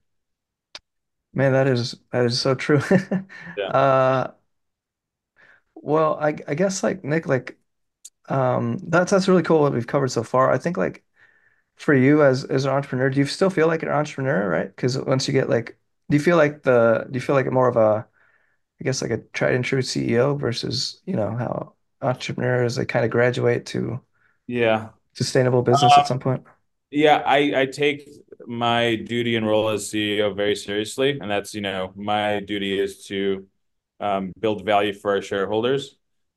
Man, that is that is so true. <laughs> Yeah. Uh well, I I guess like Nick like um that's that's really cool what we've covered so far. I think like for you as as an entrepreneur, do you still feel like an entrepreneur, right? Because once you get like do you feel like the do you feel like more of a I guess like a tried and true CEO versus, you know, how entrepreneurs they kind of graduate to Yeah. sustainable business at some point. Yeah, I, I take my duty and role as CEO very seriously, and that's, you know, my duty is to um, build value for our shareholders,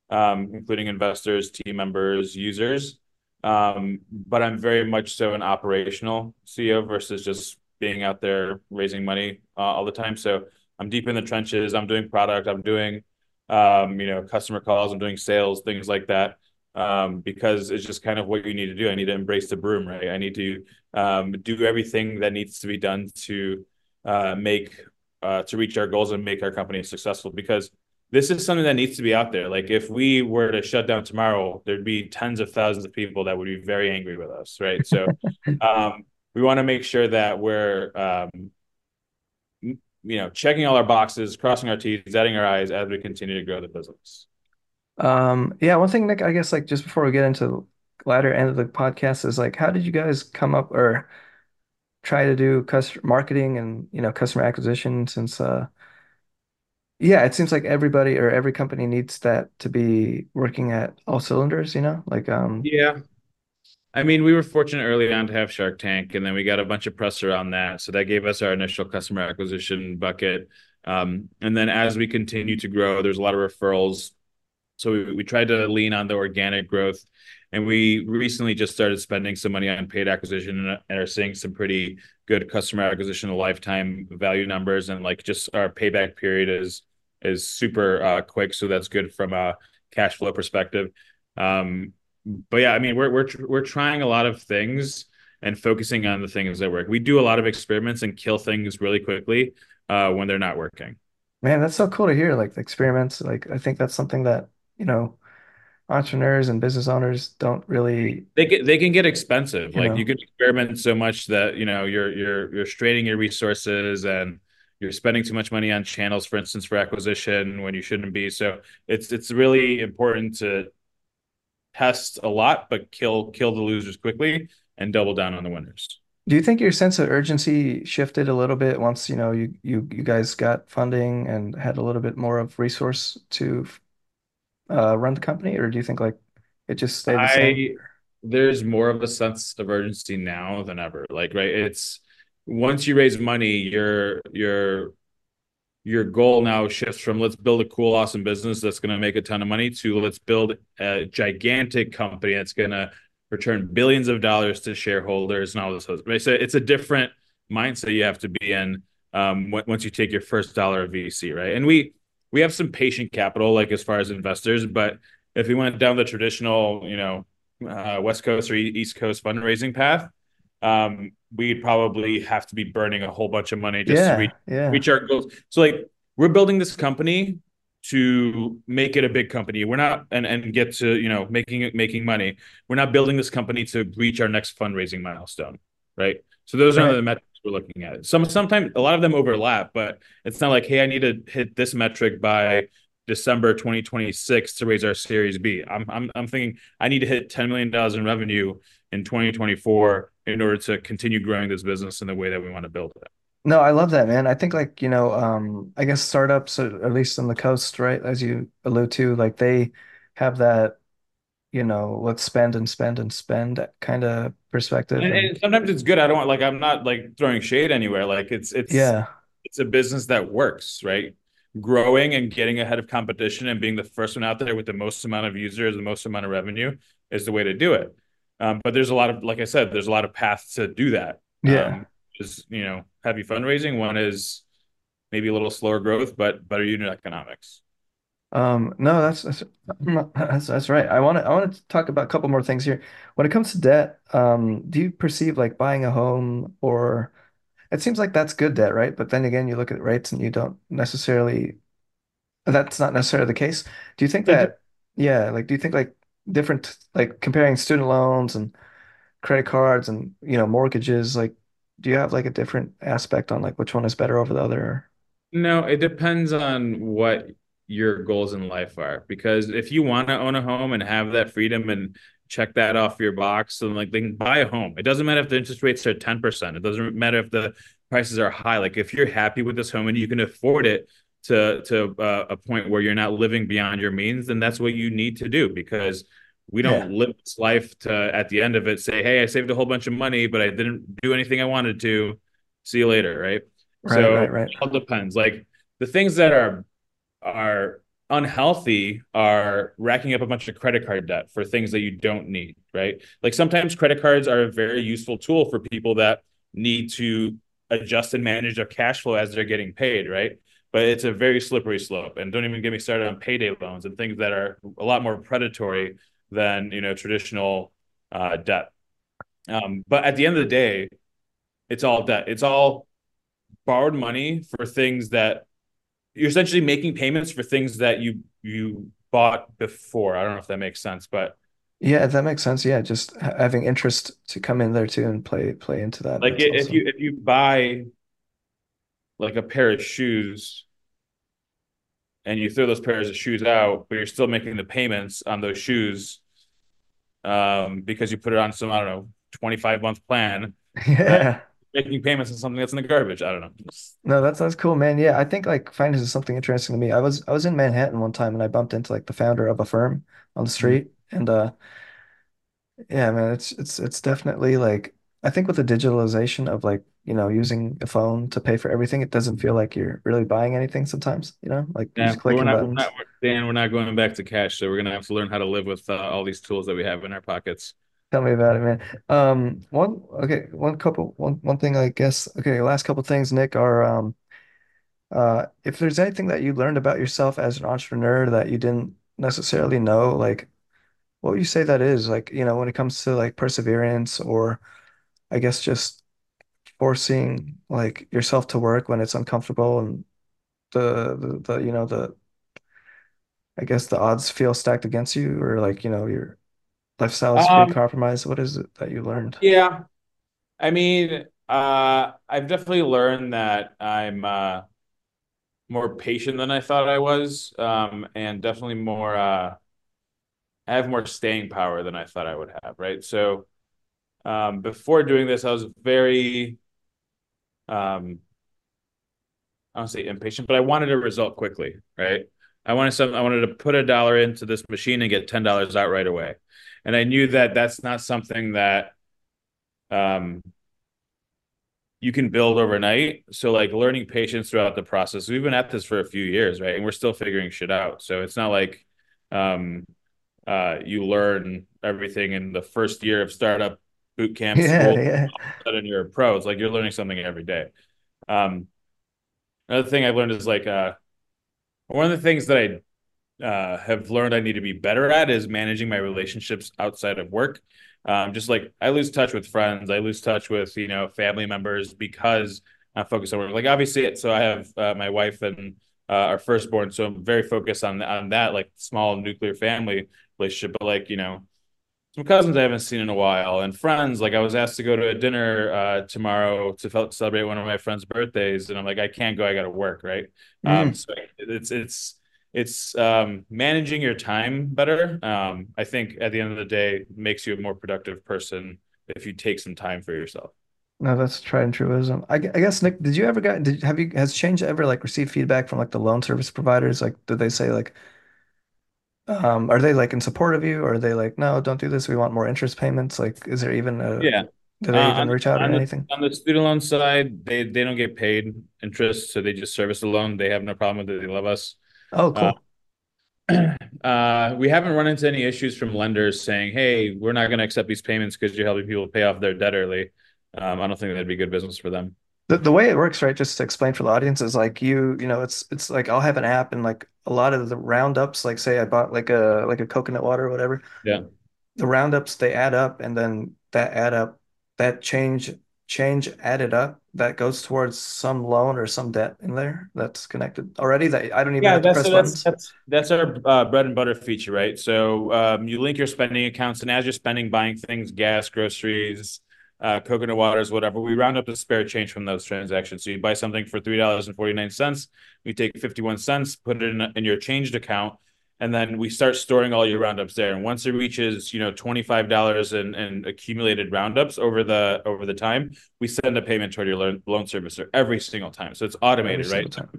um, including investors, team members, users. Um, but I'm very much so an operational CEO versus just being out there raising money uh, all the time. So I'm deep in the trenches. I'm doing product. I'm doing, um, you know, customer calls. I'm doing sales, things like that um, because it's just kind of what you need to do. I need to embrace the broom, right? I need to um, do everything that needs to be done to uh, make uh, to reach our goals and make our company successful. Because this is something that needs to be out there. Like if we were to shut down tomorrow, there'd be tens of thousands of people that would be very angry with us, right? So <laughs> um, we want to make sure that we're um, you know checking all our boxes, crossing our T's, dotting our I's as we continue to grow the business. Um, yeah, one thing, Nick, I guess like just before we get into latter end of the podcast is like, how did you guys come up or try to do customer marketing and, you know, customer acquisition since uh yeah, it seems like everybody or every company needs that to be working at all cylinders, you know? Like um Yeah, I mean, we were fortunate early on to have Shark Tank, and then we got a bunch of press around that. So that gave us our initial customer acquisition bucket. Um, and then as we continue to grow, there's a lot of referrals. So we, we tried to lean on the organic growth. And we recently just started spending some money on paid acquisition and, are seeing some pretty good customer acquisition lifetime value numbers. And like just our payback period is is super uh, quick. So that's good from a cash flow perspective. Um, but yeah, I mean, we're we're we're trying a lot of things and focusing on the things that work. We do a lot of experiments and kill things really quickly uh, when they're not working. man, that's so cool to hear like the experiments. Like I think that's something that, you know, entrepreneurs and business owners don't really, They get they can get expensive. you Like you can experiment so much that you know you're you're you're straining your resources and you're spending too much money on channels, for instance, for acquisition when you shouldn't be. So it's it's really important to test a lot, but kill kill the losers quickly and double down on the winners. Do you think your sense of urgency shifted a little bit once, you know, you you you guys got funding and had a little bit more of resource to uh, run the company, or do you think like it just stayed the same? There's more of a sense of urgency now than ever. Like, right, it's once you raise money, your your your goal now shifts from let's build a cool, awesome business that's going to make a ton of money to let's build a gigantic company that's going to return billions of dollars to shareholders and all this. Right, so it's a different mindset you have to be in um, once you take your first dollar of VC, right? And we we have some patient capital, like as far as investors, but if we went down the traditional, you know, uh, West Coast or East Coast fundraising path, um, we'd probably have to be burning a whole bunch of money just to reach Yeah, yeah, reach our goals. So like we're building this company to make it a big company. We're not and and get to, you know, making it making money. We're not building this company to reach our next fundraising milestone, right? So those are the metrics we're looking at it. Some sometimes a lot of them overlap, but it's not like, hey, I need to hit this metric by December 2026 to raise our Series B. I'm I'm I'm thinking I need to hit $10 million in revenue in 2024 in order to continue growing this business in the way that we want to build it. No, I love that, man. I think like, you know, um, I guess startups, at least on the coast, right, as you allude to, like they have that, you know, let's spend and spend and spend kind of perspective. And, And and sometimes it's good. I don't want like I'm not like throwing shade anywhere. Like it's it's yeah, it's a business that works, right? Growing and getting ahead of competition and being the first one out there with the most amount of users, the most amount of revenue is the way to do it. Um, but there's a lot of, like I said, there's a lot of paths to do that. yeah. Um, is you know heavy fundraising. One is maybe a little slower growth, but better unit economics. Um, no, that's that's that's, that's right. I want to I want to talk about a couple more things here. When it comes to debt, um, do you perceive like buying a home or it seems like that's good debt, right? But then again, you look at rates and you don't necessarily that's not necessarily the case. Do you think It, that yeah, like do you think like different like comparing student loans and credit cards and you know mortgages, like do you have like a different aspect on like which one is better over the other? No, it depends on what your goals in life are. Because if you want to own a home and have that freedom and check that off your box, and like then buy a home. It doesn't matter if the interest rates are 10%. It doesn't matter if the prices are high. Like if you're happy with this home and you can afford it to to uh, a point where you're not living beyond your means, then that's what you need to do because we don't live this life to at the end of it say, "Hey, I saved a whole bunch of money, but I didn't do anything I wanted to. See you later," right? Right, So right, right. it all depends. Like the things that are are unhealthy are racking up a bunch of credit card debt for things that you don't need, right? Like sometimes credit cards are a very useful tool for people that need to adjust and manage their cash flow as they're getting paid, right? But it's a very slippery slope. And don't even get me started on payday loans and things that are a lot more predatory than, you know, traditional uh, debt. Um, but at the end of the day, it's all debt. It's all borrowed money for things that you're essentially making payments for things that you you bought before. I don't know if that makes sense, but Yeah, that makes sense. Yeah, just ha- having interest to come in there too and play play into that. like if awesome. you if you buy like a pair of shoes and you throw those pairs of shoes out, but you're still making the payments on those shoes um because you put it on some, I don't know, 25 month plan? <laughs> Yeah. Making payments on something that's in the garbage. I don't know. No, that's that's cool, man. Yeah, I think like finance is something interesting to me. I was I was in Manhattan one time and I bumped into like the founder of a firm on the Mhm. street and uh yeah, man, it's it's it's definitely like I think with the digitalization of like, you know, using a phone to pay for everything, it doesn't feel like you're really buying anything sometimes, you know? Like Yeah, just but we're clicking not, we're buttons. not, Dan, we're not going back to cash, so we're gonna have to learn how to live with uh, all these tools that we have in our pockets. Tell me about it, man. Um, one okay, one couple one one thing I guess okay, last couple things, Nick, are um uh if there's anything that you learned about yourself as an entrepreneur that you didn't necessarily know, like what would you say that is? Like, you know, when it comes to like perseverance or I guess just forcing like yourself to work when it's uncomfortable and the the, the you know the I guess the odds feel stacked against you or like, you know, your lifestyle is being Um, compromised. What is it that you learned? yeah, I mean, uh, I've definitely learned that I'm uh, more patient than I thought I was, um, and definitely more. Uh, I have more staying power than I thought I would have, right? So, um, before doing this, I was very, um, I don't say impatient, but I wanted a result quickly, right? I wanted some, I wanted to put a dollar into this machine and get ten dollars out right away, and I knew that that's not something that um you can build overnight. So like learning patience throughout the process. We've been at this for a few years, right? And we're still figuring shit out. So it's not like um uh you learn everything in the first year of startup boot camp Yeah, school yeah. and you're a pro. It's like you're learning something every day. Um another thing I've learned is like uh one of the things that I uh, have learned I need to be better at is managing my relationships outside of work. Um, just like I lose touch with friends, I lose touch with you know family members because I'm focused on work. Like obviously, so I have uh, my wife and uh, our firstborn, so I'm very focused on on that like small nuclear family relationship. But like you know, some cousins I haven't seen in a while, and friends. Like I was asked to go to a dinner uh, tomorrow to celebrate one of my friends' birthdays, and I'm like, I can't go. I got to work, right? Mm. Um, so it's it's it's um, managing your time better. Um, I think at the end of the day, makes you a more productive person if you take some time for yourself. No, that's tried and true wisdom. I, I guess Nick, did you ever get did have you has Change ever like received feedback from like the loan service providers? Like, did they say like, um, are they like in support of you, or are they like, no, don't do this. We want more interest payments. Like, is there even a Yeah. do Uh, they even on reach out or the anything? on the student loan side, they they don't get paid interest, so they just service the loan. They have no problem with it. They love us. Oh, Uh, cool. <clears throat> uh, we haven't run into any issues from lenders saying, "Hey, we're not going to accept these payments because you're helping people pay off their debt early." Um, I don't think that'd be good business for them. The the way it works, right, just to explain for the audience, is like you, you know, it's it's like I'll have an app and like a lot of the roundups, like say I bought like a like a coconut water or whatever, Yeah. the roundups they add up and then that add up that change change added up that goes towards some loan or some debt in there that's connected already that I don't even Yeah, have to that's press so that's that's that's our uh, bread and butter feature, right? So um, you link your spending accounts, and as you're spending, buying things, gas, groceries, uh, coconut waters, whatever, we round up the spare change from those transactions. So you buy something for three dollars and forty nine cents, we take fifty one cents, put it in, in your changed account, and then we start storing all your roundups there. And once it reaches, you know, twenty five dollars in, in accumulated roundups over the over the time, we send a payment toward your loan, loan servicer every single time. So it's automated, single right?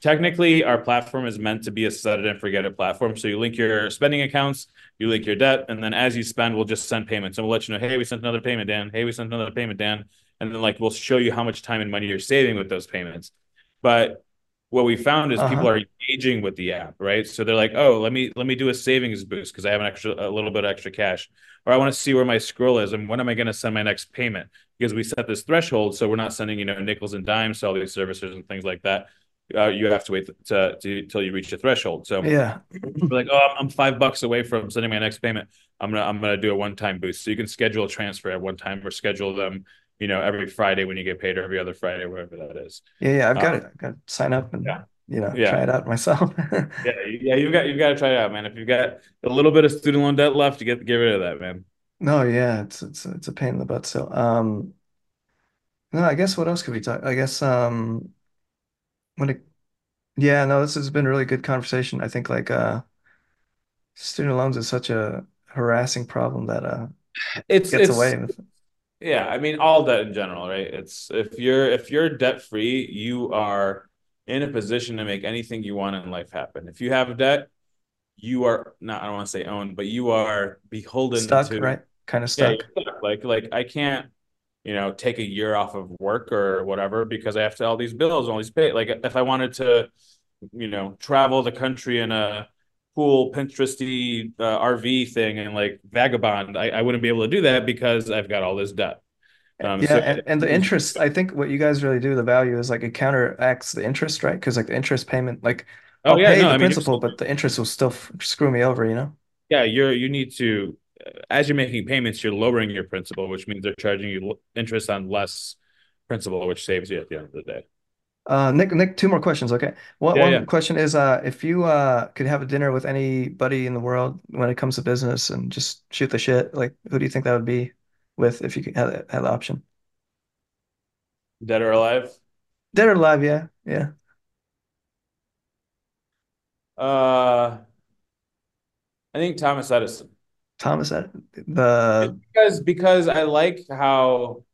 technically our platform is meant to be a set it and forget it platform. So you link your spending accounts, you link your debt, and then as you spend, we'll just send payments and we'll let you know, hey, we sent another payment, Dan. Hey, we sent another payment, Dan. And then like we'll show you how much time and money you're saving with those payments. But what we found is people Uh-huh. are engaging with the app, right? So they're like, oh, let me let me do a savings boost because I have an extra a little bit of extra cash. Or I want to see where my scroll is and when am I going to send my next payment? Because we set this threshold, so we're not sending, you know, nickels and dimes to all these services and things like that uh, you have to wait to, to till you reach the threshold. So Yeah. like, oh, I'm five bucks away from sending my next payment. I'm gonna I'm gonna do a one time boost. So you can schedule a transfer at one time or schedule them, you know, every Friday when you get paid or every other Friday, whatever that is. Yeah, yeah, I've got Uh, it. I've got to sign up and yeah, you know, yeah, try it out myself. <laughs> yeah, yeah. You've got you've got to try it out, man. If you've got a little bit of student loan debt left, you get get rid of that, man. No, yeah, it's it's it's a pain in the butt So, Um, no, I guess what else could we talk? I guess um when it yeah, no, this has been a really good conversation. I think like uh student loans is such a harassing problem that uh It's gets it's away with it. Yeah, I mean all debt in general, right? It's if you're if you're debt free, you are in a position to make anything you want in life happen. If you have a debt, you are not, I don't want to say owned, but you are beholden Stuck, to right? Kind of yeah, stuck. stuck. Like like I can't, you know, take a year off of work or whatever because I have to all these bills, all these pay. Like if I wanted to, you know, travel the country in a cool Pinteresty uh, RV thing and like vagabond, I, I wouldn't be able to do that because I've got all this debt. Um, Yeah, so and, and the interest, I think what you guys really do, the value is like it counteracts the interest, right? Because like the interest payment, like Oh I'll yeah, pay no, the I principal, you're, but the interest will still f screw me over, you know? yeah, you're you need to as you're making payments, you're lowering your principal, which means they're charging you interest on less principal, which saves you at the end of the day. Uh, Nick, Nick, two more questions, okay? One Yeah, yeah. one question is, uh, if you uh could have a dinner with anybody in the world when it comes to business and just shoot the shit, like who do you think that would be with if you could have, have the option? Dead or alive? Dead or alive, yeah, yeah. Uh, I think Thomas Edison. Thomas, Ed- the Because because I like how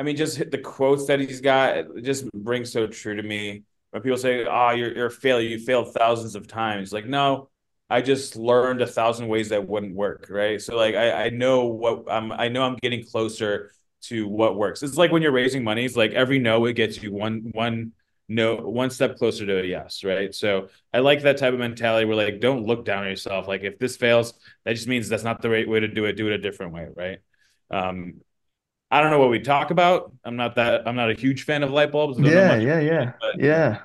I mean just the quotes that he's got it just rings so true to me. When people say, "Oh, you're you're a failure. You failed thousands of times." Like, no, I just learned a thousand ways that wouldn't work, right? So like I I know what I'm I know I'm getting closer to what works. It's like when you're raising money, it's like every no it gets you one one no one step closer to a yes, right? So I like that type of mentality where like don't look down on yourself. Like if this fails, that just means that's not the right way to do it. Do it a different way, right? Um, I don't know what we talk about. I'm not that I'm not a huge fan of light bulbs. I yeah, yeah, yeah, but yeah.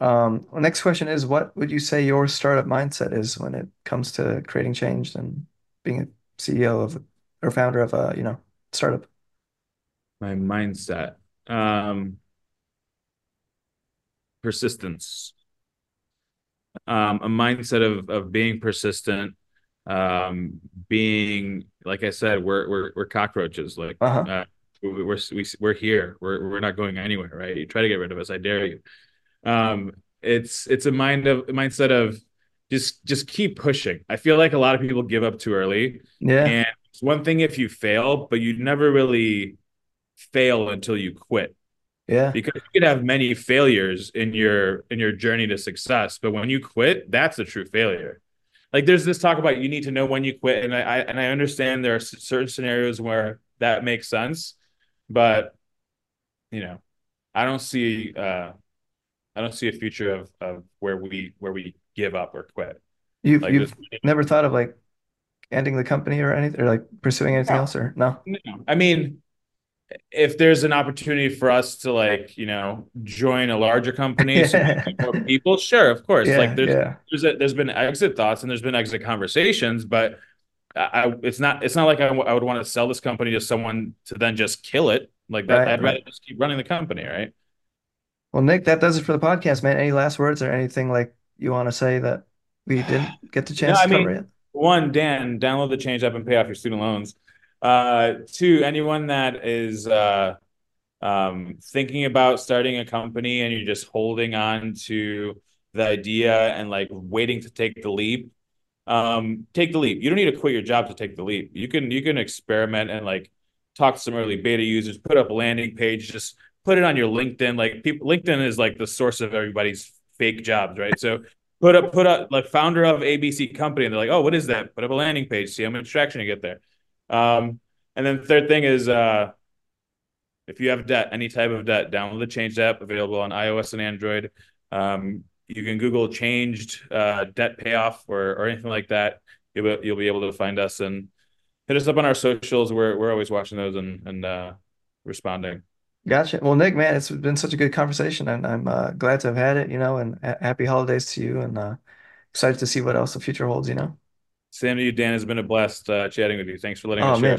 Um, well, next question is, what would you say your startup mindset is when it comes to creating change and being a CEO of or founder of a, you know, startup? my mindset. Um, persistence. Um, a mindset of of being persistent, um, being like I said, we're we're we're cockroaches. Like Uh-huh. uh, we, we're we, we're here. We're we're not going anywhere, right? You try to get rid of us, I dare you. Um, it's it's a mind of a mindset of just just keep pushing. I feel like a lot of people give up too early, Yeah. and it's one thing if you fail, but you never really fail until you quit Yeah. because you could have many failures in your in your journey to success but when you quit that's a true failure like there's this talk about you need to know when you quit and i, I and i understand there are certain scenarios where that makes sense but you know i don't see uh i don't see a future of of where we where we give up or quit You've like you've this never thought of like ending the company or anything or like pursuing anything no, else or no? no. i mean if there's an opportunity for us to like you know join a larger company so Yeah. more <laughs> people sure of course like there's yeah. there's a, there's been exit thoughts and there's been exit conversations but I, it's not it's not like I, w- I would want to sell this company to someone to then just kill it like that Right, I'd rather right. just keep running the company right Well, Nick, that does it for the podcast, man. Any last words or anything like you want to say that we didn't get the <sighs> no chance I to cover mean yet? one Dan download the change app and pay off your student loans uh two anyone that is uh um, thinking about starting a company and you're just holding on to the idea and like waiting to take the leap, um, take the leap. You don't need to quit your job to take the leap. You can you can experiment and like talk to some early beta users, put up a landing page, just put it on your LinkedIn. Like people, LinkedIn is like the source of everybody's fake jobs, right? So put up put up like founder of ABC company, and they're like, oh, what is that? Put up a landing page, see how much traction you get there. Um, and then the third thing is uh if you have debt, any type of debt, download the Changed app available on iOS and Android. Um, you can Google Changed uh, debt payoff or or anything like that. You'll be, you'll be able to find us and hit us up on our socials. We're we're always watching those and and uh, responding. Gotcha. Well, Nick, man, it's been such a good conversation, and I'm uh, glad to have had it, you know, and ha happy holidays to you, and uh, excited to see what else the future holds, you know. Sam to you, Dan, has been a blast uh, chatting with you. Thanks for letting Oh us share. man,